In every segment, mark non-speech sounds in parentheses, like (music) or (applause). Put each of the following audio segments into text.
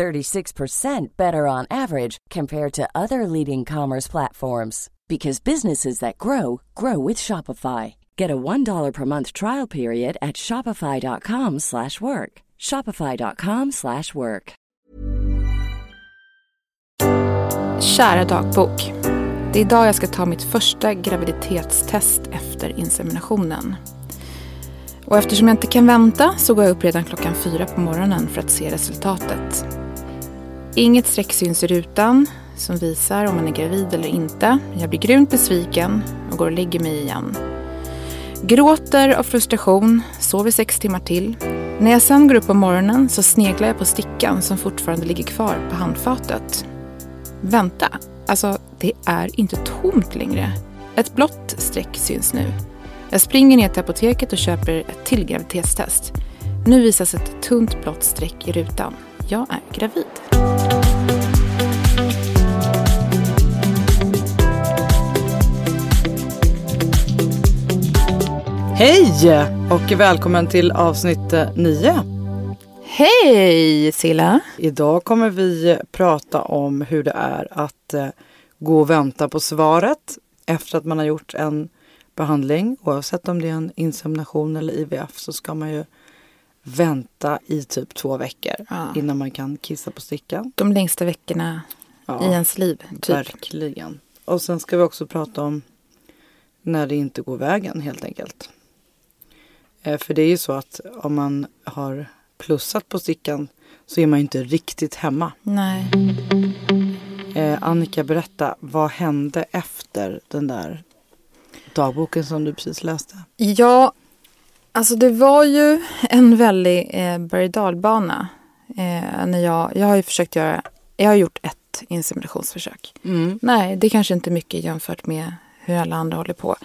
36% better on average compared to other leading commerce platforms because businesses that grow grow with Shopify. Get a $1 per month trial period at shopify.com/work. shopify.com/work. Kära dagbok. Det är idag jag ska ta mitt första graviditetstest efter inseminationen. Och eftersom jag inte kan vänta så går jag upp redan klockan fyra på morgonen för att se resultatet. Inget streck syns i rutan som visar om man är gravid eller inte. Jag blir grymt besviken och går och lägger mig igen. Gråter av frustration, sover sex timmar till. När jag sen går upp på morgonen så sneglar jag på stickan som fortfarande ligger kvar på handfatet. Vänta, alltså det är inte tomt längre. Ett blått streck syns nu. Jag springer ner till apoteket och köper ett till graviditetstest. Nu visas ett tunt blått streck i rutan. Jag är gravid. Hej och välkommen till avsnitt 9. Hej Silla! Idag kommer vi prata om hur det är att eh, gå och vänta på svaret efter att man har gjort en behandling. Oavsett om det är en insemination eller IVF så ska man ju vänta i typ två veckor Ja. innan man kan kissa på stickan. De längsta veckorna Ja, i ens liv. Typ. Verkligen. Och sen ska vi också prata om när det inte går vägen helt enkelt. Eh, För det är ju så att om man har plussat på stickan så är man ju inte riktigt hemma. Nej. Eh, Annika, berätta, vad hände efter den där dagboken som du precis läste? Ja, alltså det var ju en väldig eh, berg dalbana. Eh, när jag, jag har ju försökt göra, jag har gjort ett inseminationsförsök. Nej, det kanske inte är mycket jämfört med hur alla andra håller på.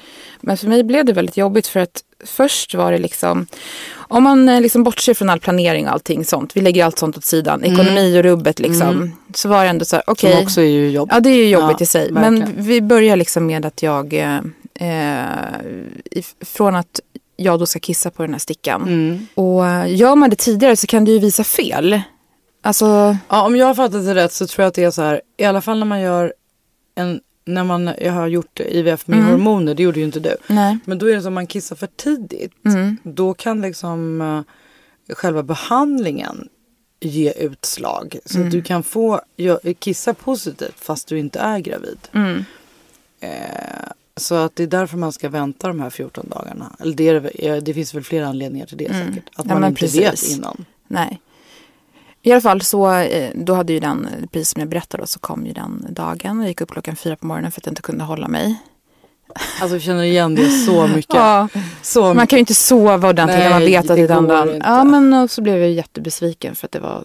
Men för mig blev det väldigt jobbigt för att först var det liksom, om man eh, liksom bortser från all planering och allting sånt, vi lägger allt sånt åt sidan, ekonomi och rubbet liksom, så var det ändå så här, okej. Som också är ju jobb. Ja, det är ju jobbigt Ja, i sig. verkligen. Men vi börjar liksom med att jag, eh, eh, if- från att jag då ska kissa på den här stickan. Mm. Och eh, gör man det tidigare så kan det ju visa fel. Alltså, Ja, om jag har fattat det rätt så tror jag att det är så här, i alla fall när man gör en, när man, jag har gjort IVF med hormoner, det gjorde ju inte du. nej. Men då är det som man kissar för tidigt. Då kan liksom eh, själva behandlingen ge utslag. Så att du kan få kissa positivt fast du inte är gravid. Eh, så att det är därför man ska vänta de här 14 dagarna. Eller det, är, det finns väl flera anledningar till det säkert. Att Ja, man inte precis. vet innan. Nej. I alla fall så, eh, då hade ju den, precis som jag berättade, då, så kom ju den dagen. Jag gick upp klockan fyra på morgonen för att jag inte kunde hålla mig. Alltså jag känner igen det så (laughs) mycket. Ja, Så man kan ju inte sova ordentligt när man vet att det är den dagen. inte. Ja, men och så blev jag jättebesviken för att det var,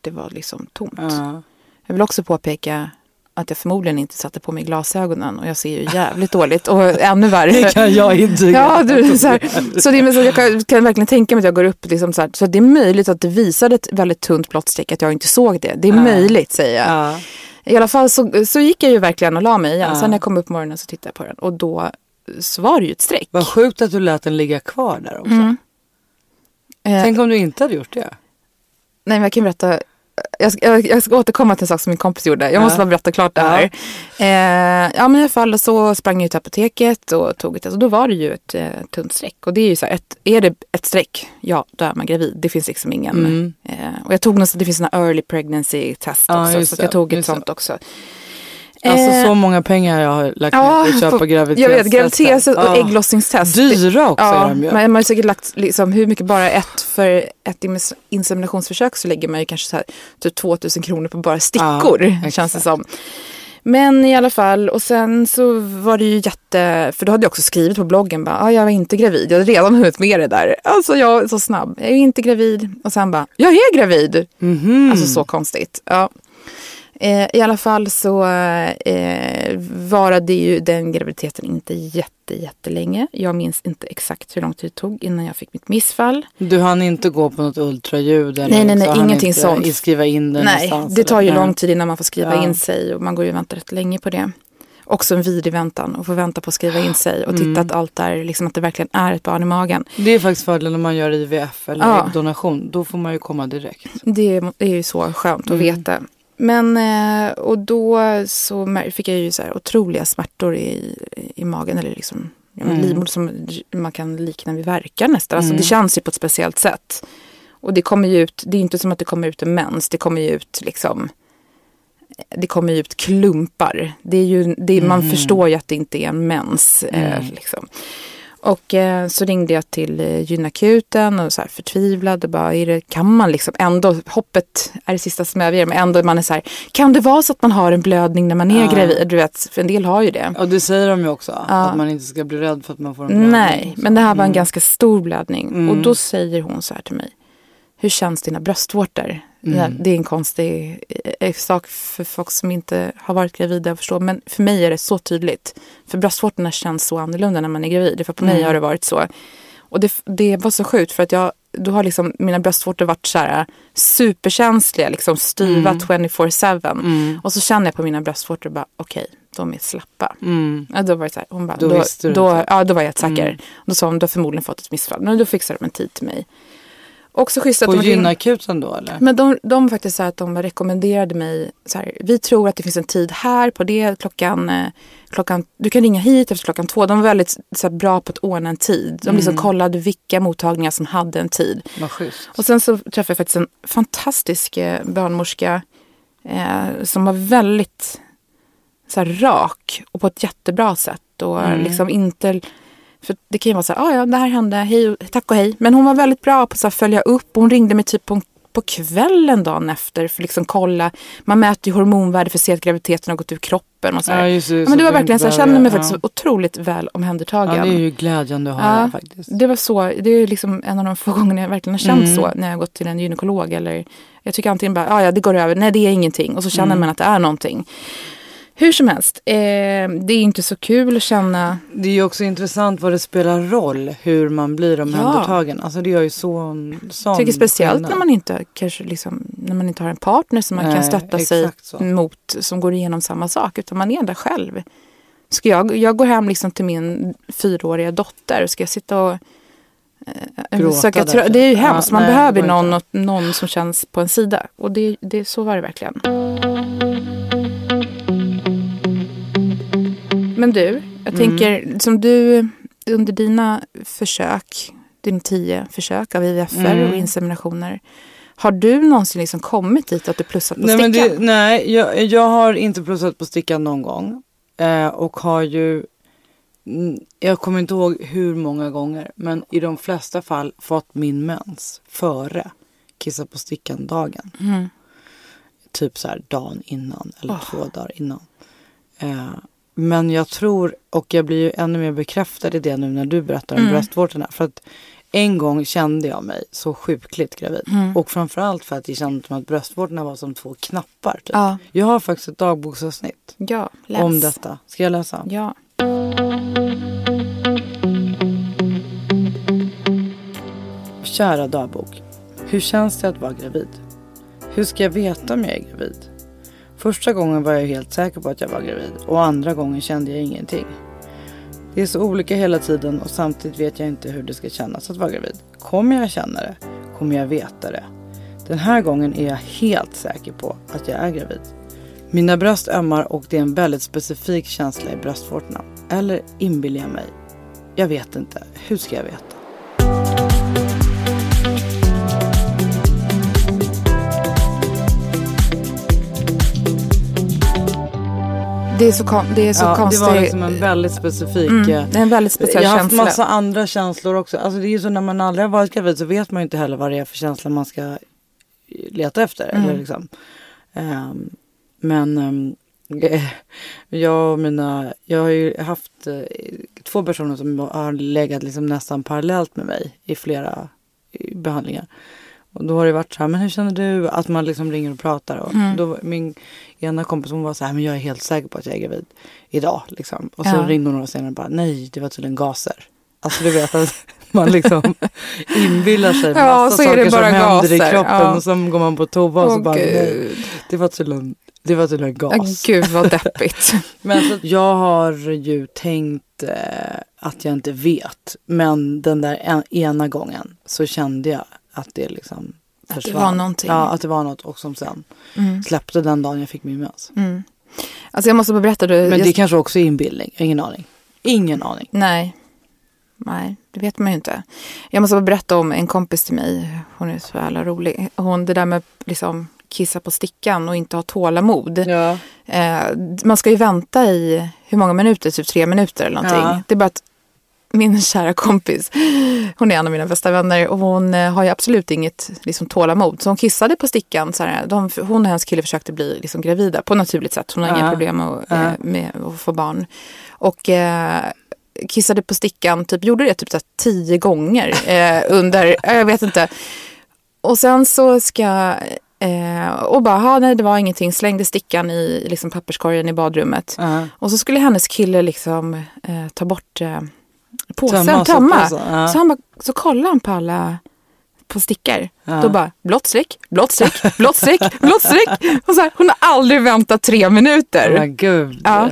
det var liksom tomt. Ja. Jag vill också påpeka att jag förmodligen inte satte på mig glasögonen och jag ser ju jävligt dåligt och ännu värre. Det kan jag intyga. Ja, du, (laughs) så, här, så, det är, så jag kan, kan verkligen tänka mig att jag går upp liksom så här, så det är möjligt att det visade ett väldigt tunt blått streck att jag inte såg det. Det är möjligt säger jag. Ja. I alla fall så, så gick jag ju verkligen och la mig igen. Ja. Sen när jag kom upp på morgonen så tittade jag på den och då så var det ju ett streck. Vad sjukt att du lät den ligga kvar där också. Mm. Eh, Tänk om du inte hade gjort det. Nej, men jag kan berätta. Jag ska, jag, ska återkomma till en sak som min kompis gjorde. Jag måste Ja. bara berätta klart det Ja. här. Eh, ja, men i alla fall så sprang jag ut till apoteket och tog ett, alltså då var det ju ett eh, tunt streck. Och det är ju så här, ett, är det ett streck, ja då är man gravid. Det finns liksom ingen. Mm. Eh, och jag tog något, det finns såna early pregnancy test Ja, också. just Så jag tog ett sånt också. Alltså Eh, så många pengar jag har lagt Ja, ner på att köpa graviditetstest. Jag vet, graviditetstest och Ja. ägglossningstest. Dyra också är Ja, de ju. men man har säkert lagt liksom, hur mycket bara ett för ett ins- inseminationsförsök så lägger man ju kanske så här, typ 2000 kronor på bara stickor. exakt. känns det som. Men i alla fall, och sen så var det ju jätte, för då hade jag också skrivit på bloggen bara, ah, jag var inte gravid, jag hade redan hunnit med det där. Alltså jag är så snabb, jag är inte gravid. Och sen bara, jag är gravid. Mhm. Alltså så konstigt. Ja. Eh, I alla fall så eh, varade ju den graviditeten inte jätte, jättelänge. Jag minns inte exakt hur lång tid det tog innan jag fick mitt missfall. Du hann inte gå på något ultraljud? Eller nej, nej, nej, ingenting sånt. skriva in det Nej, det tar ju eller? lång tid innan man får skriva Ja. in sig och man går ju och väntar rätt länge på det. Också en vidrig väntan och få vänta på att skriva in sig och titta Mm. att allt är, liksom att det verkligen är ett barn i magen. Det är faktiskt fördelen när man gör IVF eller Ja. donation. Då får man ju komma direkt. Det är ju så skönt att Mm. veta. Men eh, och då så fick jag ju så här otroliga smärtor i, i magen eller liksom ja, Mm. livmoder som man kan likna vid verkar nästan. Alltså Mm. det känns ju på ett speciellt sätt. Och det kommer ju ut, det är inte som att det kommer ut en mens, det kommer ju ut liksom det kommer ju ut klumpar. Det är ju, det är, Man förstår ju att det inte är en mens. Eh, Mm. liksom. Och eh, så ringde jag till eh, gynakuten och så här förtvivlad. Och bara, är det, kan man liksom ändå, hoppet är det sista som överger. Men ändå man är så här, kan det vara så att man har en blödning när man är Ja. gravid? Du vet, för en del har ju det. Och det säger de ju också. Ja. Att man inte ska bli rädd för att man får en blödning. Nej, men det här var en Mm. ganska stor blödning. Mm. Och då säger hon så här till mig. Hur känns dina bröstvårtor? Mm. Det är en konstig eh, sak för folk som inte har varit gravida att förstå. Men för mig är det så tydligt. För bröstvårtorna känns så annorlunda när man är gravid. För på mig Mm. har det varit så. Och det, det var så sjukt för att jag, då har liksom mina bröstvårtor varit så här superkänsliga, liksom styva Mm. 24-7. Mm. Och så känner jag på mina bröstvårtor bara, okej, de är slappa. Mm. Ja, då var det så här, hon bara, Då då, då, ja, då var jag säker. Mm. Då sa hon, du har förmodligen fått ett missfall. Men då fixade de en tid till mig. Också schysst att På de ringde- gynakuten då eller? men de, de faktiskt sa att de rekommenderade mig, så här, vi tror att det finns en tid här på det klockan, eh, klockan, du kan ringa hit efter klockan två. De var väldigt så här, bra på att ordna en tid. De liksom Mm. kollade vilka mottagningar som hade en tid. Vad schysst. Och sen så träffade jag faktiskt en fantastisk eh, barnmorska eh, som var väldigt så här, rak och på ett jättebra sätt. Och Mm. liksom inte... För det kan ju vara så här, ah, ja det här hände, hej, tack och hej. Men hon var väldigt bra på att följa upp. Hon ringde mig typ på, på kvällen dagen efter för att liksom kolla. Man mäter ju hormonvärde för att se att graviditeten har gått ur kroppen. Och så. Ja, just Ja, så men det var verkligen så, jag kände mig behöver- faktiskt otroligt väl omhändertagen. Ja, det är ju glädjande att höra Ja. faktiskt. Det var så, det är liksom en av de få gångerna jag verkligen har känt Mm. så när jag har gått till en gynekolog. Eller, jag tycker antingen bara, "Ah, ja det går över, nej det är ingenting. Och så känner Mm. man att det är någonting. Hur som helst, eh, det är inte så kul att känna, Det är ju också intressant vad det spelar roll hur man blir omhändertagen. Alltså det gör ju så sån tycker speciellt skillnad. när man inte kanske liksom, när man inte har en partner som man kan Nej, stötta sig så. mot som går igenom samma sak. Utan man är där själv. Ska jag, jag går hem liksom till min fyraåriga dotter. Ska jag sitta och eh, söka trö- Det är ju ja, hemskt. Man nej, behöver någon, någon som känns på en sida. Och det, det, så var det verkligen. Men du, jag Mm. tänker som du under dina försök, dina tio försök av IVF Mm. och inseminationer. Har du någonsin liksom kommit dit att du plussat på Nej, stickan? det, nej jag, jag har inte plussat på stickan någon gång. Eh, och har ju, mm, jag kommer inte ihåg hur många gånger, men i de flesta fall fått min mens före kissa på stickan dagen. Mm. Typ så här dagen innan eller Åh. två dagar innan. Eh, men jag tror, och jag blir ju ännu mer bekräftad i det nu när du berättar om Mm. bröstvårtorna. För att en gång kände jag mig så sjukligt gravid. Mm. Och framförallt för att jag kände som att bröstvårtorna var som två knappar. Typ. Ja, Jag har faktiskt ett dagboksavsnitt ja läs. om detta. Ska jag läsa? Ja. Kära dagbok. Hur känns det att vara gravid? Hur ska jag veta om jag är gravid? Första gången var jag helt säker på att jag var gravid och andra gången kände jag ingenting. Det är så olika hela tiden och samtidigt vet jag inte hur det ska kännas att vara gravid. Kommer jag känna det? Kommer jag veta det? Den här gången är jag helt säker på att jag är gravid. Mina bröst ömmar och det är en väldigt specifik känsla i bröstvårtorna. Eller inbillar jag mig? Jag vet inte. Hur ska jag veta? Det är så, kon- det är så ja, konstigt. Det var liksom en väldigt specifik... mm, eh, en väldigt speciell jag har haft känsla. massa andra känslor också. Alltså det är ju så när man aldrig har varit gravid så vet man ju inte heller vad det är för känsla man ska leta efter. Mm. Eller liksom. Ehm, men eh, (laughs) jag och mina, jag har ju haft eh, två personer som har legat liksom nästan parallellt med mig i flera eh, behandlingar. Och då har det varit så här, men hur känner du? Att man liksom ringer och pratar. Och Mm. då, min ena kompis hon var så här, men jag är helt säker på att jag är gravid idag. Liksom. Och så Ja. ringde hon några senare och bara, nej det var tydligen gaser. Alltså du vet att (laughs) man liksom (laughs) inbillar sig Ja, massa så saker som händer i kroppen. Ja. Och så går man på toa och så Åh, bara, nej, det var tydligen, det var tydligen gas. Ja, gud vad deppigt. (laughs) Men så, jag har ju tänkt eh, att jag inte vet. Men den där en, ena gången så kände jag att det liksom Att det var någonting. Ja, att det var något och som sen Mm. släppte den dagen jag fick min mens. Mm. Alltså jag måste bara berätta. Du, Men jag, det kanske också är inbildning. Jag Ingen aning. Ingen aning. Nej. Nej, det vet man ju inte. Jag måste bara berätta om en kompis till mig. Hon är så jävla rolig. Hon, det där med liksom kissa på stickan och inte ha tålamod. Ja. Eh, man ska ju vänta i hur många minuter? Typ tre minuter eller någonting. Ja. Det är bara att min kära kompis, hon är en av mina bästa vänner och hon eh, har ju absolut inget liksom, tålamod. Så hon kissade på stickan. Så här, de, hon och hennes kille försökte bli liksom, gravida på naturligt sätt. Hon har Ja. inga problem att, eh, med att få barn. Och eh, kissade på stickan, typ, gjorde det typ så här, tio gånger eh, under, jag vet inte. Och sen så ska Eh, och bara, "Ha, nej det var ingenting, slängde stickan i liksom, papperskorgen i badrummet. Ja. Och så skulle hennes kille liksom eh, ta bort eh, påsen, Tömma tömma. soppåsen, ja. Så, han bara, så kollade han på alla på stickor. Ja. Då bara, blått streck, blått streck, blått streck, blått streck. Och så här, hon har aldrig väntat tre minuter. Men gud. Ja.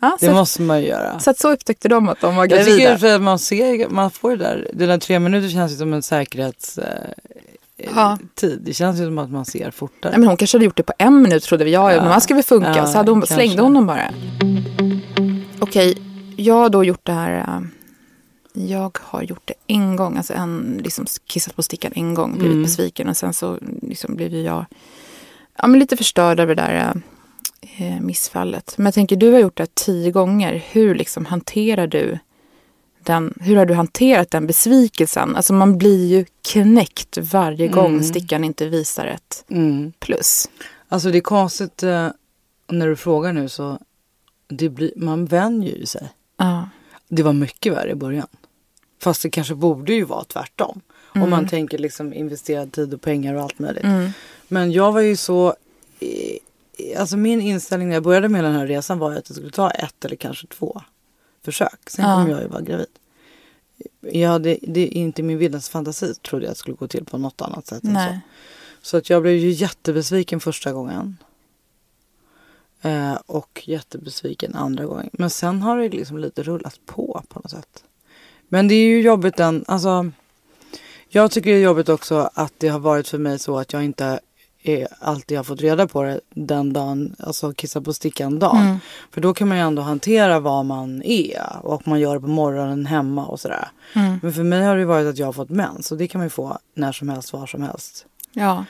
Ja, Det så, måste man ju göra. så att så upptäckte de att de var Jag tycker gravida. för att man ser, man får det där, det där tre minuter känns ju som en säkerhetstid. Eh, Ja. tid. Det känns ju som att man ser fortare. Nej, men hon kanske hade gjort det på en minut trodde vi. Ja, Ja. men man ska väl funka. Ja, så hade hon, kanske. slängde hon dem bara. Okej, jag har då gjort det här. Jag har gjort det en gång. Alltså en, liksom kissat på stickan en gång. Blivit Mm. besviken. Och sen så liksom blev jag ja, men lite förstörd över det där äh, missfallet. Men jag tänker, du har gjort det tio gånger. Hur liksom hanterar du den, hur har du hanterat den besvikelsen? Alltså man blir ju knäckt varje gång Mm. stickan inte visar ett Mm. plus. Alltså det är konstigt eh, när du frågar nu så det blir, man vänjer ju sig. Ja. Det var mycket värre i början. Fast det kanske borde ju vara tvärtom. Om man tänker liksom investerad tid och pengar och allt möjligt. Mm. Men jag var ju så... Alltså min inställning när jag började med den här resan var att jag skulle ta ett eller kanske två försök. Sen Ja. kommer jag ju vara gravid. Jag hade, det är inte min vildaste fantasi trodde jag att det skulle gå till på något annat sätt. Än så. Nej. Så att jag blev ju jättebesviken första gången. Eh, och jättebesviken andra gången. Men sen har det liksom lite rullat på på något sätt. Men det är ju jobbigt den, alltså. Jag tycker det är jobbigt också att det har varit för mig så att jag inte är, alltid har fått reda på det den dagen, alltså kissa på stickan dagen. Mm. För då kan man ju ändå hantera vad man är och man gör det på morgonen hemma och sådär. Mm. Men för mig har det varit att jag har fått mens och det kan man ju få när som helst, var som helst. Ja.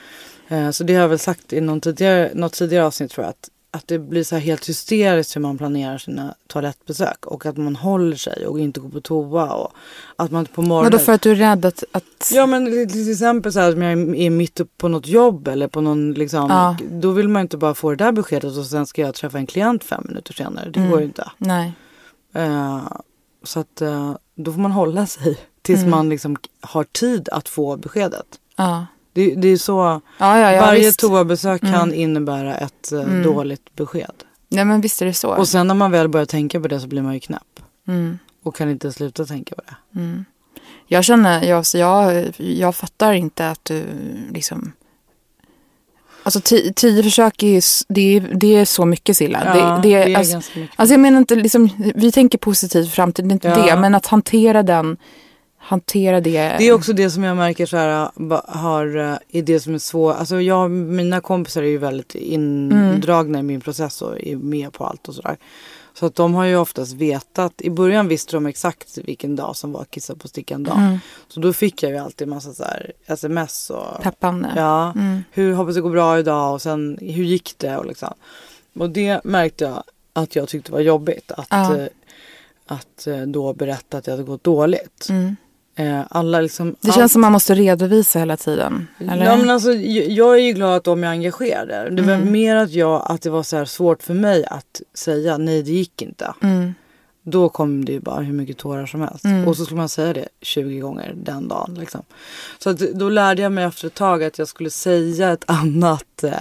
Eh, Så det har jag väl sagt i någon tidigare, något tidigare avsnitt tror jag. Att, att det blir så helt hysteriskt hur man planerar sina toalettbesök. Och att man håller sig och inte går på toa. Och att man på morgonen... Vadå för att du är rädd att... att... Ja men till exempel så här om jag är mitt uppe på något jobb eller på någon liksom. Ja. Då vill man inte bara få det där beskedet och sen ska jag träffa en klient fem minuter senare. Det går ju inte. Nej. Eh, så att eh, då får man hålla sig (laughs) tills Mm. man liksom har tid att få beskedet. Ja. Det, det är så. Ja, ja, ja Varje visst. toabesök kan Mm. innebära ett eh, Mm. dåligt besked. Nej men visst är det så. Och sen när man väl börjar tänka på det så blir man ju knäpp. Mm. Och kan inte sluta tänka på det. Mm. Jag känner, jag, så jag, jag fattar inte att du liksom... Alltså tio, tio försök är, ju det är, det är så mycket Silla. det, det, är, alltså, ganska mycket. alltså jag menar inte liksom, vi tänker positivt för framtiden, det är inte Ja. det. Men att hantera den, hantera det. Det är också det som jag märker så här, ba- har, är det som är svårt. Alltså jag, mina kompisar är ju väldigt indragna i min process och är med på allt och sådär. Så att de har ju oftast vetat, i början visste de exakt vilken dag som var kissa på stickan dag. Mm. Så då fick jag ju alltid massa så här sms och peppande. Ja, Mm. hur hoppas det går bra idag och sen hur gick det och liksom. Och det märkte jag att jag tyckte var jobbigt. Att, Ja. eh, att då berätta att det hade gått dåligt. Mm. Eh, alla liksom. Det känns som man måste redovisa hela tiden. Eller? Ja, men alltså, jag, är ju glad att de är engagerade. Det var Mm. mer att, jag, att det var så svårt för mig att säga nej det gick inte. mm. Då kom det ju bara hur mycket tårar som helst. Mm. Och så skulle man säga det 20 gånger den dagen. Liksom. Så att, då lärde jag mig efter ett tag att jag skulle säga ett (laughs) annat eh,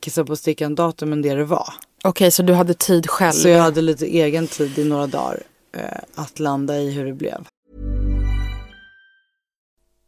kissa på stickan datum än det det var. Okej, så du hade tid själv? Så jag hade lite egen tid i några dagar eh, att landa i hur det blev.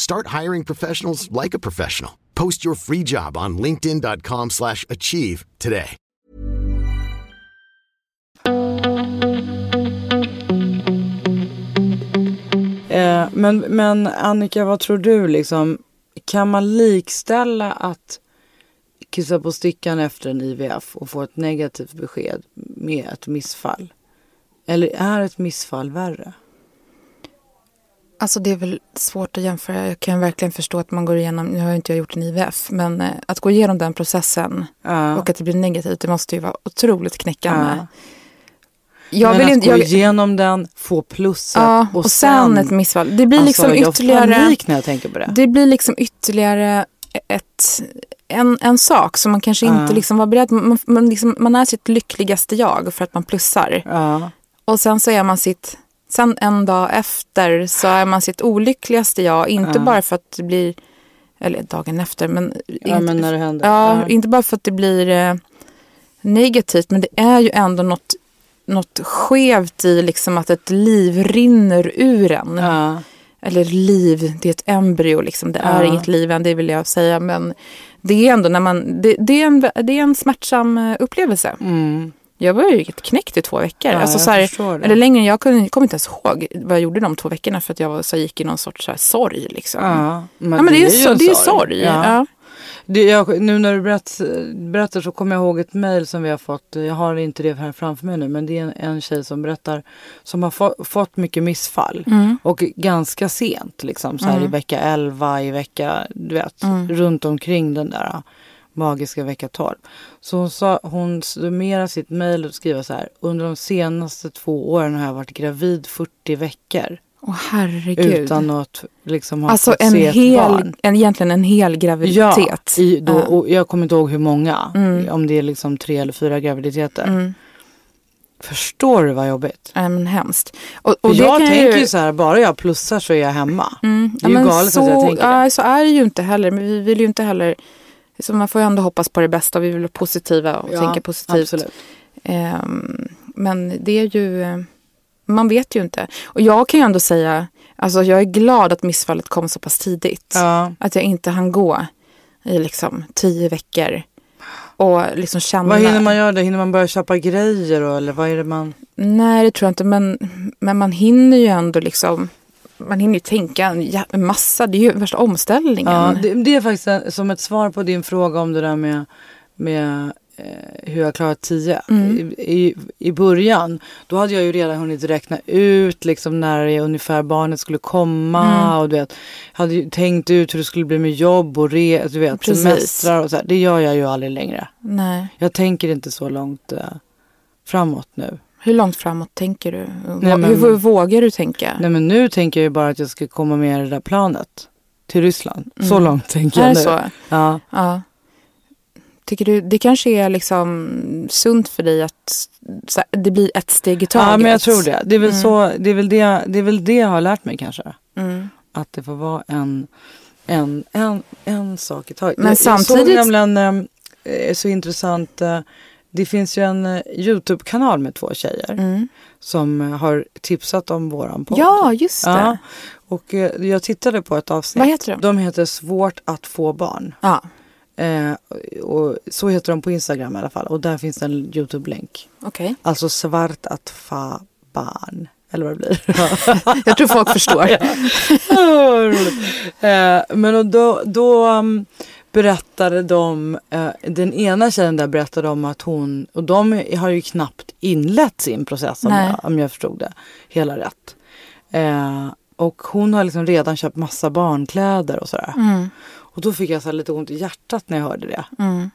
Start hiring professionals like a professional. Post your free job on linkedin.com slash achieve today. Eh, men, men Annika, vad tror du liksom? Kan man likställa att kissa på stickan efter en IVF och få ett negativt besked med ett missfall? Eller är ett missfall värre? Alltså det är väl svårt att jämföra. Jag kan verkligen förstå att man går igenom, nu har jag inte gjort en IVF, men eh, att gå igenom den processen Ja. och att det blir negativt, det måste ju vara otroligt knäckande. Ja. Jag men vill att inte, gå jag, igenom den, få plusset ja, och, sen, ett missfall. Det blir Alltså, liksom jag ytterligare, panik när jag tänker på det. det blir liksom ytterligare ett, en, en sak som man kanske inte liksom var beredd man, man, liksom, man är sitt lyckligaste jag för att man plussar. Och sen så är man sitt, sen en dag efter så är man sitt olyckligaste jag. Inte Ja. bara för att det blir, eller dagen efter, men, ja, inte, men händer. ja, inte bara för att det blir eh, negativt, men det är ju ändå något, något skevt i liksom att ett liv rinner ur en. Ja. Eller liv, det är ett embryo liksom. Det är Ja. inget liv än, det vill jag säga. Men det är ändå när man, det, det, är, en, det är en smärtsam eh, upplevelse. Mm. Jag var ju helt knäckt i två veckor. Ja, alltså, så här, eller längre, jag kunde, kommer inte ens ihåg vad jag gjorde de två veckorna för att jag var, så gick i någon sorts så här, sorg. Liksom. Ja, men, Ja, men det är, ju så, det är sorg. Ja. Det, jag, nu när du berätt, berättar så kommer jag ihåg ett mejl som vi har fått. Jag har inte det här framför mig nu men det är en, en tjej som berättar som har få, fått mycket missfall. Mm. Och ganska sent liksom så här i vecka 11, i vecka, du vet, Mm. runt omkring den där magiska vecka 12. Så hon, sa, hon summerar sitt mejl och skriver så här. Under de senaste två åren har jag varit gravid 40 veckor. Åh herregud. Utan att liksom ha alltså fått en se ett hel, barn. en, egentligen en hel graviditet. Ja, i, då, Ja. och jag kommer inte ihåg hur många. Mm. Om det är liksom tre eller fyra graviditeter. Mm. Förstår du vad jobbigt? Ja, men hemskt. Och, Och jag tänker ju så här, bara jag plussar så är jag hemma. Mm. Det är ju galet så, att jag tänker ja, det. Så är det ju inte heller. Men vi vill ju inte heller... Så man får ju ändå hoppas på det bästa. Vi vill vara positiva och tänka positivt. Ehm, men det är ju... eh, Man vet ju inte. Och jag kan ju ändå säga... Alltså jag är glad att missfallet kom så pass tidigt. Ja. Att jag inte hann gå i liksom tio veckor. Och liksom känna... Vad hinner man göra då? Hinner man börja köpa grejer då? Eller vad är det man... Nej, det tror jag inte. Men, men man hinner ju ändå liksom... Man hinner ju tänka en massa. Det är ju värsta omställningen. Ja, det, det är faktiskt som ett svar på din fråga om det där med, med eh, hur jag klarat tio. Mm. I, i, I början, då hade jag ju redan hunnit räkna ut liksom när ungefär barnet skulle komma. Mm. Och du vet, hade ju tänkt ut hur det skulle bli med jobb och re, du vet, Precis. semestrar och så här. Det gör jag ju aldrig längre. Nej. Jag tänker inte så långt eh, framåt nu. Hur långt framåt tänker du? Nej, men- Hur vågar du tänka? Nej men nu tänker jag bara att jag ska komma med det där planet till Ryssland. Så långt tänker Mm. Jag nu. så? Ja. Ja. Tycker du, det kanske är liksom sunt för dig att det blir ett steg i taget? ja men jag tror det. Det är väl, Mm. så, det, är väl det, det är väl det jag har lärt mig kanske. Mm. Att det får vara en, en, en, en sak i taget. Men jag, jag såg samtidigt- nämligen eh, så intressant. Eh, det finns ju en eh, Youtube-kanal med två tjejer. Mm. Som eh, har tipsat om våran podd. Ja, just det. Ja, och eh, jag tittade på ett avsnitt. Vad heter de? De heter Svårt att få barn. Ja, Eh, och så heter de på Instagram i alla fall. Och där finns en Youtube-länk. okej. Alltså svart att fa barn. Eller vad det blir. (laughs) Jag tror folk förstår. (laughs) Roligt. eh, men då, då um, berättade de, eh, den ena tjejen där berättade om att hon, och de har ju knappt inlett sin process om, jag, om jag förstod det hela rätt. Eh, och hon har liksom redan köpt massa barnkläder och sådär. Mm. Och då fick jag så lite ont i hjärtat när jag hörde det. Mm.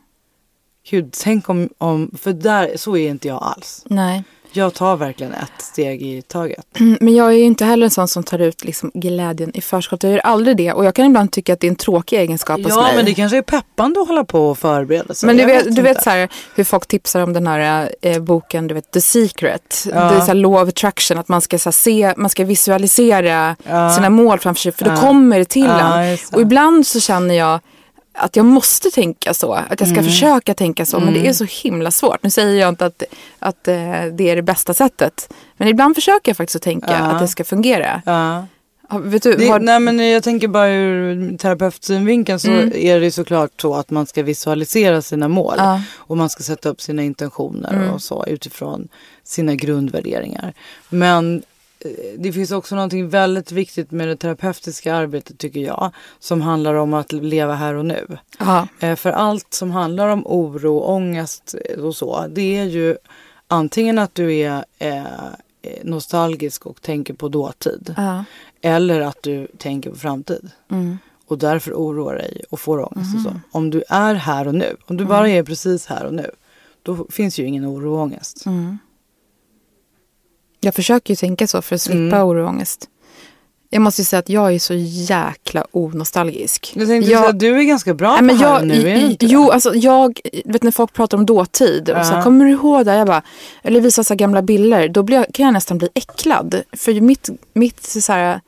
Gud, tänk om, om för där, så är inte jag alls. Nej. Jag tar verkligen ett steg i taget. Mm, Men jag är ju inte heller en sån som tar ut liksom glädjen i förskott. Jag gör aldrig det. Och jag kan ibland tycka att det är en tråkig egenskap hos Ja, mig. men det kanske är peppande att hålla på och förbereda sig. Men du Jag vet, du vet så här, hur folk tipsar om den här eh, boken, du vet The Secret. Ja. Det är så här law of attraction, att man ska, så se, man ska visualisera Ja. sina mål framför sig för då Ja. kommer det till Ja, en. Och ibland så känner jag att jag måste tänka så, att jag ska Mm. försöka tänka så, men det är så himla svårt. Nu säger jag inte att, att eh, det är det bästa sättet, men ibland försöker jag faktiskt att tänka Ja. att det ska fungera. Ja. Du, Det, har, Nej men jag tänker bara ur terapeutsynvinkeln så är det såklart så att man ska visualisera sina mål. Ja. Mm. Och man ska sätta upp sina intentioner och så utifrån sina grundvärderingar. Men det finns också någonting väldigt viktigt med det terapeutiska arbetet tycker jag. Som handlar om att leva här och nu. ja, Eh, För allt som handlar om oro, ångest och så. Det är ju antingen att du är eh, nostalgisk och tänker på dåtid. ja, Eller att du tänker på framtid. mm, Och därför oroar dig och får ångest och så. Om du är här och nu. Om du bara är precis här och nu. Då finns ju ingen oro och ångest. mm. Jag försöker ju tänka så för att slippa Mm. oro och ångest. Jag måste ju säga att jag är så jäkla onostalgisk. Jag tänkte Jag- säga du är ganska bra Nej, på men här jag, och nu. Är i- inte jo, det? alltså jag, vet när folk pratar om dåtid, och så här, Ja. kommer du ihåg det? Jag bara, eller visar så här gamla bilder, då blir jag, kan jag nästan bli äcklad. För mitt, mitt så här,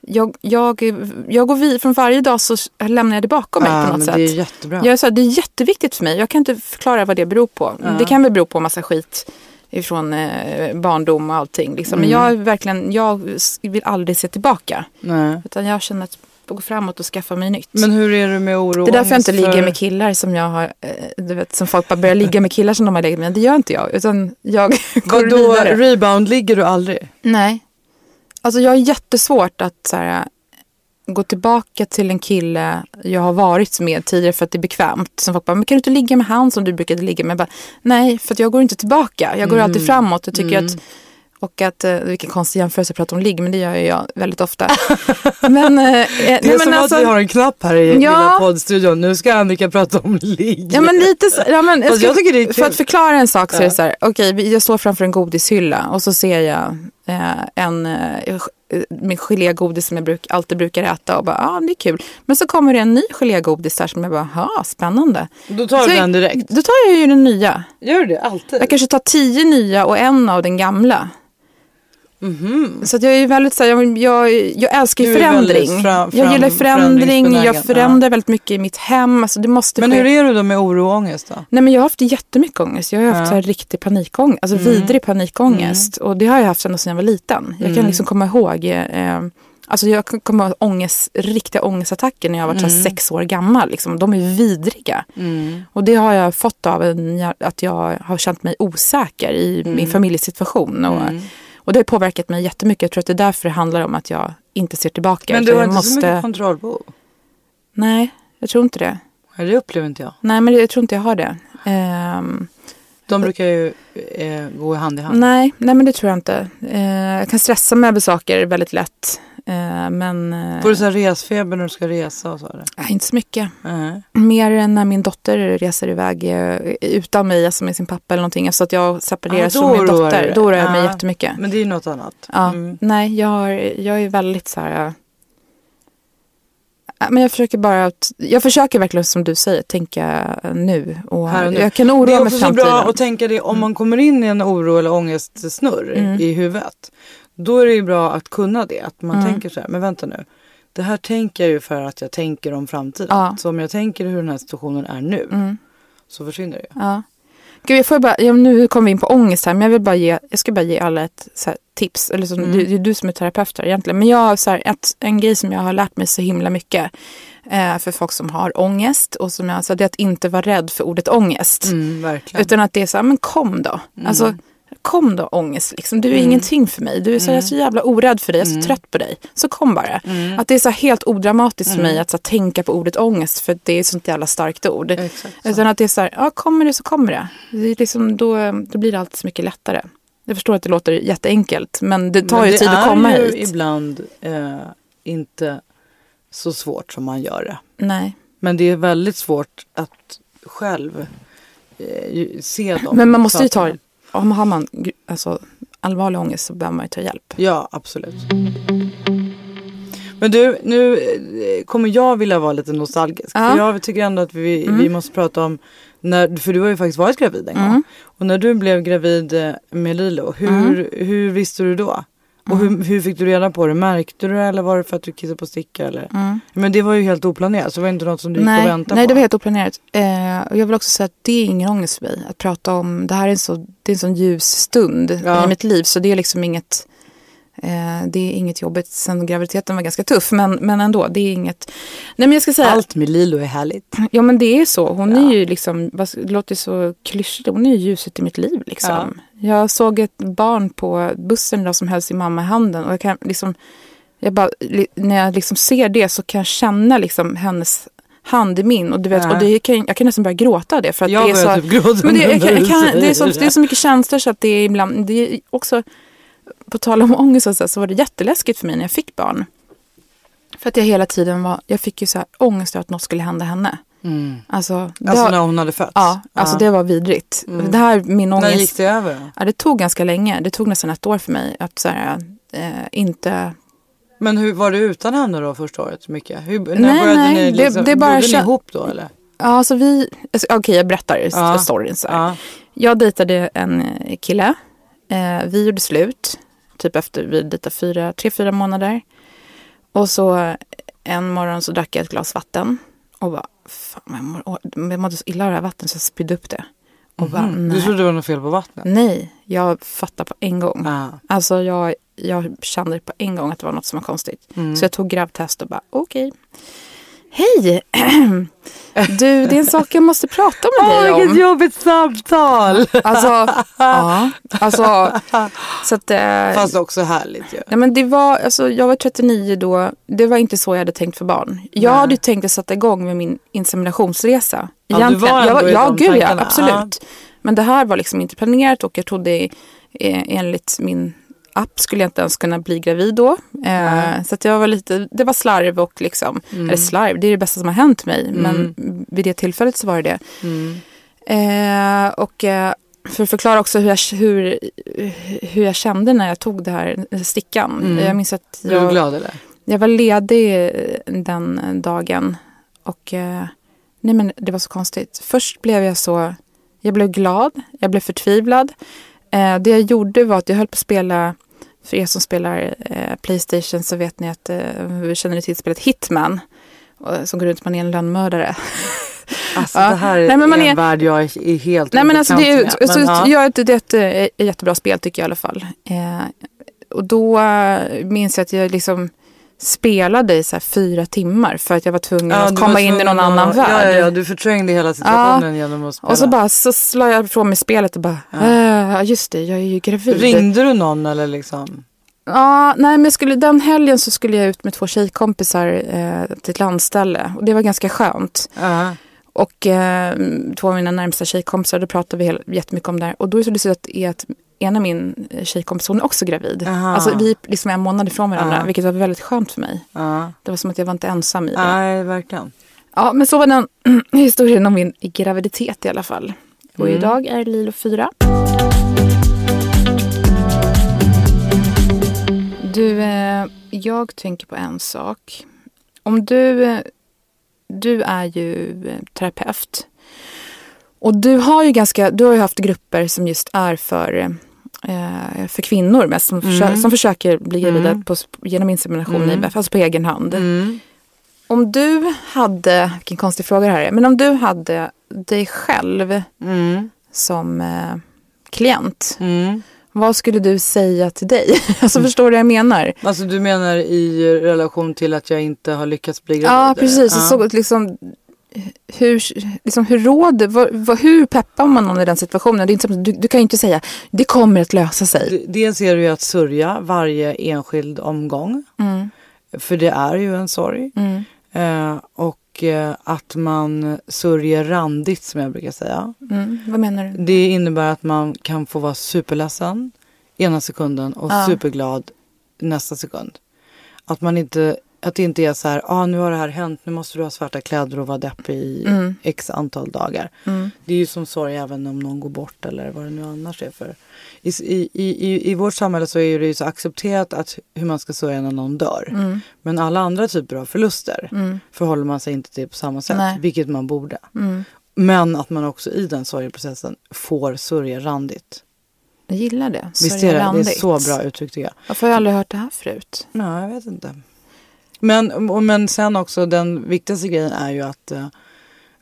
jag, jag, jag går vid, från varje dag så lämnar jag det bakom mig ja, på något sätt. Det är jättebra. Jag är så här, det är jätteviktigt för mig. Jag kan inte förklara vad det beror på. Det kan väl bero på massa skit ifrån eh, barndom och allting. Liksom. Men Mm. jag är verkligen, jag vill aldrig se tillbaka. Nej. Utan jag känner att jag går framåt och skaffa mig nytt. Men hur är du med oro det är därför jag inte ångest ligger för- med killar som jag har, eh, du vet, som folk bara börjar ligga med killar som de har legat med. Det gör inte jag, utan jag (laughs) går Vadå, vidare. rebound ligger du aldrig? Nej. Alltså jag har jättesvårt att så här, gå tillbaka till en kille jag har varit med tidigare för att det är bekvämt. Som folk bara, men kan du inte ligga med han som du brukade ligga med? Bara, Nej, för att jag går inte tillbaka. Jag går Mm. alltid framåt. Jag tycker att, och att, eh, vilken konstig jämförelse att prata om ligg, men det gör ju jag väldigt ofta. (laughs) men, eh, Det är nej, som alltså, att vi har en knapp här i Ja. lilla poddstudion. Nu ska Annika prata om ligg. Ja men lite så, ja, men jag ska, jag tycker det är För att förklara en sak så är det så här, okej vi- jag står framför en godishylla och så ser jag eh, en eh, med gelégodis som jag bruk, alltid brukar äta och bara, ja ah, det är kul. Men så kommer det en ny gelégodis där som jag bara, ja spännande. Då tar Så du den direkt. Då tar jag ju den nya. Gör du det alltid? Jag kanske tar tio nya och en av den gamla. Så att jag är väldigt så här, jag, jag, jag älskar ju förändring. fram- jag gillar fram- förändring, jag förändrar väldigt mycket i mitt hem. Alltså det måste Men ske. hur är du då med oro och ångest då? Nej men jag har haft jättemycket ångest. Jag har haft Ja. Mm. så här riktig panikångest, alltså vidrig panikångest. Och det har jag haft ända sedan jag var liten. Jag kan liksom komma ihåg, eh, alltså jag komma ihåg ångest, riktiga ångestattacker när jag var Mm. så här sex år gammal. Liksom. De är vidriga. Och det har jag fått av en, att jag har känt mig osäker i Mm. min familjesituation. Och, och det har påverkat mig jättemycket. Jag tror att det är därför det handlar om att jag inte ser tillbaka. Men du har inte så mycket kontrollbehov? Nej, jag tror inte det. Det upplever inte jag. Nej, men jag tror inte jag har det. Ehm, De brukar ju eh, gå hand i hand. Nej, nej men det tror jag inte. Eh, jag kan stressa mig över saker väldigt lätt. Eh, men eh, Får du så resfeber när du ska resa och så? Eller? nej, inte så mycket. Nej. Mer än när min dotter reser iväg eh, utan mig, alltså med sin pappa eller någonting. Alltså att jag separeras Ja, från min dotter. Då oroar jag mig Ja. jättemycket. Men det är ju något annat. Ja, Mm. nej, jag, har, jag är väldigt så här... Men jag försöker bara, att, jag försöker verkligen som du säger tänka nu. Och Här och nu. Jag kan Det oroa är mig också för så bra framtiden. att tänka det om man kommer in i en oro eller ångestsnurr Mm. i huvudet. Då är det ju bra att kunna det. Att man Mm. tänker så här, men vänta nu. Det här tänker jag ju för att jag tänker om framtiden. Ja. Så om jag tänker hur den här situationen är nu Mm. så försvinner det. Ja. Gud, jag får bara, ja, nu kommer vi in på ångest här, men jag vill bara ge, jag ska bara ge alla ett så här, tips. Eller som, Mm. det, det är du som är terapeut här egentligen. Men jag har så här, ett, en grej som jag har lärt mig så himla mycket eh, för folk som har ångest. Och som jag sa, det är att inte vara rädd för ordet ångest. Mm. Utan att det är så här, men kom då. Alltså, kom då ångest. Liksom. Du är Mm. ingenting för mig. Du är så, jag är så jävla orädd för dig. Jag är så trött på dig. Så kom bara. Mm. Att det är så helt odramatiskt för mig att så tänka på ordet ångest. För det är ett sånt jävla starkt ord. Exakt så. Utan att det är så här, ja kommer det så kommer det. det är liksom, då, då blir det alltid så mycket lättare. Jag förstår att det låter jätteenkelt. Men det tar Men ju tid att komma Det är ju hit. ibland eh, inte så svårt som man gör det. Nej. Men det är väldigt svårt att själv eh, se dem. Men man måste ju ta. Om har man alltså, allvarlig ångest så behöver man ju ta hjälp. Ja, absolut. Men du, nu eh, kommer jag vilja vara lite nostalgisk. Ja. För jag tycker ändå att vi, vi måste prata om, när, för du har ju faktiskt varit gravid en gång. Och när du blev gravid eh, med Lilo, hur, hur visste du då? Och hur, hur fick du reda på det? Märkte du det eller var det för att du kissade på sticka? Eller? Men det var ju helt oplanerat så det var inte något som du gick och Nej, väntade nej på. det var helt oplanerat. Eh, och jag vill också säga att det är ingen ångest för mig. Att prata om, det här är en, så, det är en sån ljus stund Ja. i mitt liv. Så det är liksom inget, det är inget jobbigt. Sen graviditeten var ganska tuff. Men, men ändå, det är inget. Nej men jag ska säga, Allt med Lilo är härligt. ja men det är så. Hon är ju liksom, det låter så klyschigt, hon är ju ljuset i mitt liv liksom. Jag såg ett barn på bussen idag som höll sin mamma i handen. Och jag kan liksom, jag bara, när jag liksom ser det så kan jag känna liksom hennes hand i min. Och, du vet, Ja. och det kan, jag kan nästan börja gråta av det. För att Jag det är börjar så, typ gråta men det, när jag kan, du jag kan, det, är så, säger det är så mycket känslor så att det är ibland, det är också, på tal om ångest och så, så var det jätteläskigt för mig när jag fick barn. För att jag hela tiden var, jag fick ju så här ångest att något skulle hända henne. Alltså, det Alltså när hon hade fötts. Ja, alltså det var vidrigt. Det här, min När ångest. gick det över? Ja, det tog ganska länge. Det tog nästan ett år för mig att så här, eh, inte... Men hur var det utan henne då första året? Mycket? Hur, när Nej, började nej, ni det- liksom, det är bara ni ihop då eller? Ja, alltså vi... alltså, Okej, jag berättar Ja. storyn. Så här. Ja. Jag dejtade en kille. Eh, vi gjorde slut. Typ efter vi dejtade fyra, tre, fyra månader. Och så en morgon så drack jag ett glas vatten. Och bara, fan jag, mår, jag mådde så illa av det här vattnet så jag spydde upp det. Och bara, Mm. Du trodde det var något fel på vattnet? nej, jag fattar på en gång. Ja. Alltså jag, jag kände på en gång att det var något som var konstigt. Mm. Så jag tog gravtest och bara okej. Hej! Du, det är en sak jag måste prata med Åh, dig vilket om. jobbigt samtal! Alltså, ja. Alltså, så att... Eh, Fast också härligt ju. Nej, men det var, alltså, jag var 39 då. Det var inte så jag hade tänkt för barn. Jag Nej. hade ju tänkt att sätta igång med min inseminationsresa. Ja, du var jag ändå i ja, de gud ja, tankarna. absolut. Men det här var liksom inte planerat och jag trodde eh, enligt min app skulle jag inte ens kunna bli gravid då. Eh, så att jag var lite, det var slarv och liksom, Mm. eller slarv, det är det bästa som har hänt mig. Men vid det tillfället så var det det. Mm. Eh, och eh, för att förklara också hur jag, hur, hur jag kände när jag tog det här stickan. Mm. Jag minns att jag, glad eller? jag var ledig den dagen. Och nej men det var så konstigt. Först blev jag så, jag blev glad, jag blev förtvivlad. Eh, det jag gjorde var att jag höll på att spela, för er som spelar eh, Playstation så vet ni att, eh, känner ni till spelet Hitman. Som går runt, man är en lönnmördare. (laughs) Alltså Ja. det här är, Nej, men man en är- värld jag är, är helt Nej men alltså det är, med. Men, ja. ja, det, är ett jättebra spel tycker jag i alla fall. Eh, och då eh, minns jag att jag liksom spelade i så här fyra timmar för att jag var tvungen Ja, att komma var in i tvungen någon annan värld. ja, ja, du förträngde hela situationen genom att spela. och så bara så slår jag ifrån mig spelet och bara, "Eh, ja just det, jag är ju gravid. Ringde du någon eller liksom? Ja, nej men skulle, den helgen så skulle jag ut med två tjejkompisar eh, till ett landställe och det var ganska skönt. Ja. Och eh, två av mina närmsta tjejkompisar, då pratade vi hel- jättemycket om det här. Och då är det så lustigt att, är att ena min tjejkompis, hon är också gravid. Aha. Alltså vi är liksom en månad ifrån varandra, Ja. vilket var väldigt skönt för mig. Ja. Det var som att jag var inte ensam i det. Nej, verkligen. Ja, men så var den (clears throat) historien om min graviditet i alla fall. Och Mm. idag är Lilo fyra. Du, eh, jag tänker på en sak. Om du, eh, du är ju eh, terapeut. Och du har ju ganska, du har ju haft grupper som just är för, eh, för kvinnor mest. Som, försö- som försöker bli gravida på, genom insemination, IVF, alltså på egen hand. Mm. Om du hade, vilken konstig fråga det här är, men om du hade dig själv Mm. som eh, klient. Vad skulle du säga till dig? (laughs) alltså förstår du vad jag menar? Alltså du menar i relation till att jag inte har lyckats bli gravid? Ja, precis. Ja. Så, liksom, hur, liksom, hur råder, vad, vad, hur peppar man någon i den situationen? Det är inte, du, du kan ju inte säga det kommer att lösa sig. Dels är det ju att sörja varje enskild omgång. Mm, För det är ju en sorg. mm, Eh, och eh, att man sörjer randigt som jag brukar säga. mm. Vad menar du? Det innebär att man kan få vara superledsen ena sekunden och Ja. superglad nästa sekund. Att man inte, att det inte är så här, ah, nu har det här hänt, nu måste du ha svarta kläder och vara deppig i Mm. x antal dagar. Mm. Det är ju som sorg även om någon går bort eller vad det nu annars är för. I, i, i, I vårt samhälle så är det ju så accepterat att hur man ska sörja när någon dör. Mm. Men alla andra typer av förluster Mm. förhåller man sig inte till på samma sätt, Nej. vilket man borde. Mm. Men att man också i den sorgeprocessen får sörja randigt. Jag gillar det. Visst är det? Det är så bra uttryck tycker jag. Varför har jag aldrig hört det här förut? Nej, jag vet inte. Men, men sen också den viktigaste grejen är ju att, eh,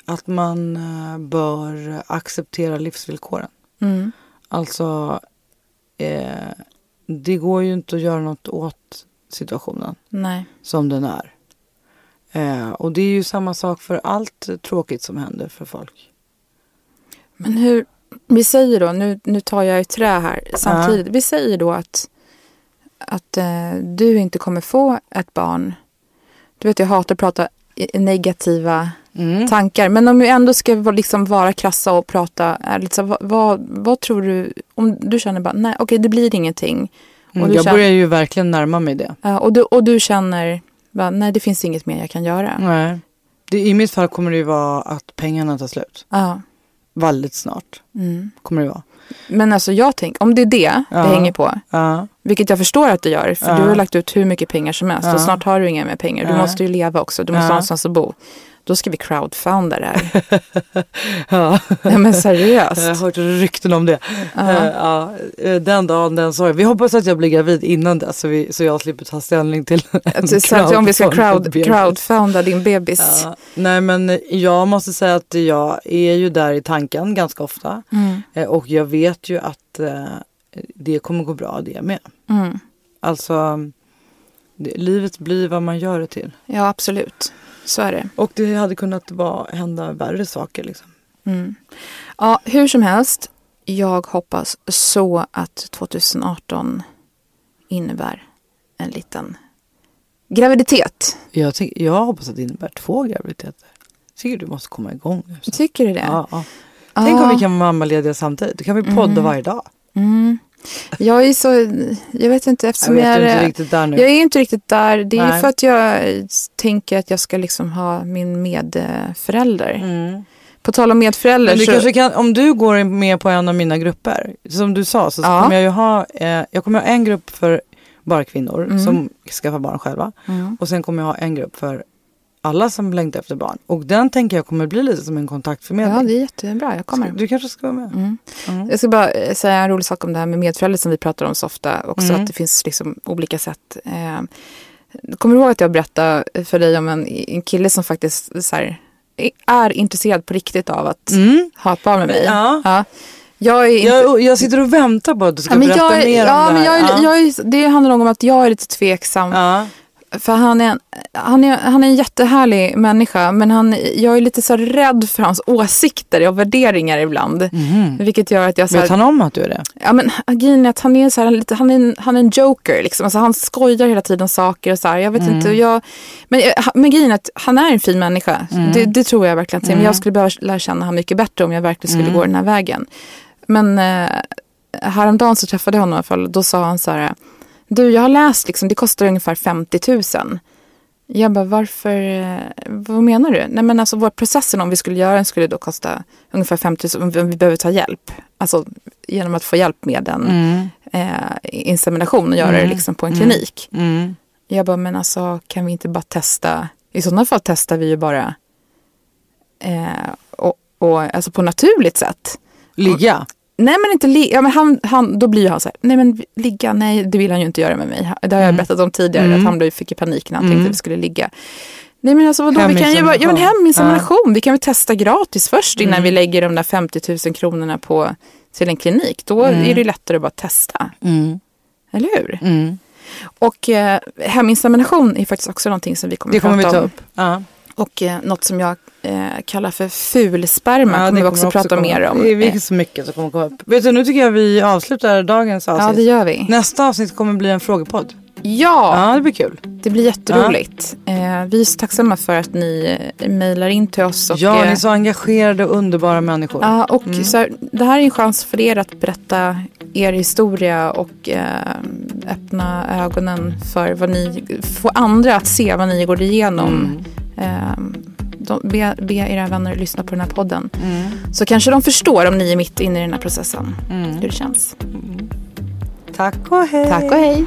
att man eh, bör acceptera livsvillkoren. Mm. Alltså, eh, det går ju inte att göra något åt situationen Nej. som den är. Eh, och det är ju samma sak för allt tråkigt som händer för folk. Men hur, vi säger då, nu, nu tar jag i trä här samtidigt. Vi säger då att, att eh, du inte kommer få ett barn. Du vet jag hatar att prata negativa Mm. tankar. Men om vi ändå ska vara- liksom vara krassa och prata ärligt. Så vad, vad, vad tror du, om du känner bara nej okej det blir ingenting. Och, Mm, jag känner, börjar ju verkligen närma mig det. och, du, och du känner bara, nej det finns inget mer jag kan göra. Nej. Det, I mitt fall kommer det ju vara att pengarna tar slut. Ja. Väldigt snart Mm. kommer det vara. Men alltså jag tänker, om det är det Ja. det hänger på. Ja. Vilket jag förstår att du gör. För Ja. du har lagt ut hur mycket pengar som helst. Och snart har du inga mer pengar. Du måste ju leva också. Du måste ha någonstans att bo. Då ska vi crowdfunda det här. (laughs) Ja. Nej men Jag har seriöst. hört rykten om det. Ja. Eh, ja, eh, den dagen, den sorgen. Vi hoppas att jag blir gravid innan dess så, vi, så jag slipper ta ställning till en Så, så att om vi ska crowd, (laughs) crowdfunda din bebis. Ja, nej men jag måste säga att jag är ju där i tanken ganska ofta. Mm. Eh, och jag vet ju att det kommer gå bra det med. Mm. Alltså, livet blir vad man gör det till. Ja absolut. Så är det. Och det hade kunnat vara, hända värre saker liksom. Mm. Ja, hur som helst. Jag hoppas så att 2018 innebär en liten graviditet. Jag, tyck, jag hoppas att det innebär två graviditeter. Jag tycker du måste komma igång nu. Tycker du det? Ja, ja. Tänk om vi kan vara mammalediga samtidigt. Då kan vi podda varje dag. Mm. Jag är så, jag vet inte Jag eftersom vet jag, du är är, inte riktigt där nu. jag är inte riktigt där. Det är Nej. för att jag tänker att jag ska liksom ha min medförälder. Mm. På tal om medförälder Men du så, kanske kan, om du går med på en av mina grupper, som du sa, så Ja. kommer jag ju ha, eh, jag kommer ha en grupp för bara kvinnor Mm. som skaffar barn själva. Mm. Och sen kommer jag ha en grupp för alla som längtar efter barn. Och den tänker jag kommer bli lite som en kontaktförmedling. Ja, det är jättebra. Jag kommer. Du kanske ska vara med? Mm. Mm. Jag ska bara eh, säga en rolig sak om det här med medföräldrar som vi pratar om så ofta. Också Mm. att det finns liksom olika sätt. Eh, kommer du ihåg att jag berättade för dig om en, en kille som faktiskt så här, är intresserad på riktigt av att Mm. ha ett barn med mig? Ja. Jag är inte... Jag, jag sitter och väntar på att du ska Ja, men berätta jag, mer ja, om det men här. jag, är- jag, Det handlar nog om att jag är lite tveksam. ja. För han är, en, han, är, han är en jättehärlig människa men han, jag är lite så rädd för hans åsikter och värderingar ibland. Mm. Vilket gör att jag... Så här, Vet han om att du är det? Ja men grejen är att han är, så här, lite, han är, en, han är en joker liksom. Alltså, han skojar hela tiden saker och så här. Jag vet mm. inte, jag, men, men grejen är att han är en fin människa. Mm. Det, det, tror jag verkligen. Men jag mm. skulle behöva lära känna honom mycket bättre om jag verkligen skulle mm. gå den här vägen. Men eh, häromdagen så träffade jag honom i alla fall. Då sa han så här du, jag har läst, liksom, det kostar ungefär 50 000. Jag bara, varför, eh, vad menar du? Nej men alltså vår processen om vi skulle göra den skulle då kosta ungefär 50 000 om vi behöver ta hjälp. Alltså genom att få hjälp med en mm. eh, insemination och göra mm. det liksom på en mm. klinik. Mm. Jag bara, men alltså kan vi inte bara testa? I sådana fall testar vi ju bara eh, och, och, alltså på naturligt sätt. Ligga? Nej men inte ligga, ja, men han, han, då blir ju han så här, nej men ligga, nej det vill han ju inte göra med mig. Det har jag mm. berättat om tidigare, mm. att han fick ju panik när han mm. tänkte att vi skulle ligga. Nej men alltså vadå, vi kan ju bara, ja men heminsemination, ja. vi kan väl testa gratis först innan mm. vi lägger de där 50 000 kronorna på, till en klinik. Då mm. är det lättare att bara testa. Mm. Eller hur? Och eh, heminsemination är faktiskt också någonting som vi kommer, det kommer prata vi ta upp. Ja. Och eh, något som jag eh, kallar för fulsperma ja, kommer vi också, också prata komma. mer om. Det är så mycket som kommer komma upp. Vet du, nu tycker jag vi avslutar dagens avsnitt. Ja, det gör vi. Nästa avsnitt kommer bli en frågepodd. Ja, ja det blir kul. Det blir jätteroligt. Ja. Eh, vi är så tacksamma för att ni eh, mejlar in till oss. Och, ja, ni är eh, så engagerade och underbara människor. Ja, och mm. så här, det här är en chans för er att berätta er historia och eh, öppna ögonen för vad ni, få andra att se vad ni går igenom. Mm. Eh, de, be, be era vänner lyssna på den här podden. Mm. Så kanske de förstår om ni är mitt inne i den här processen. Mm. Hur det känns. Mm. Tack och hej. Tack och hej.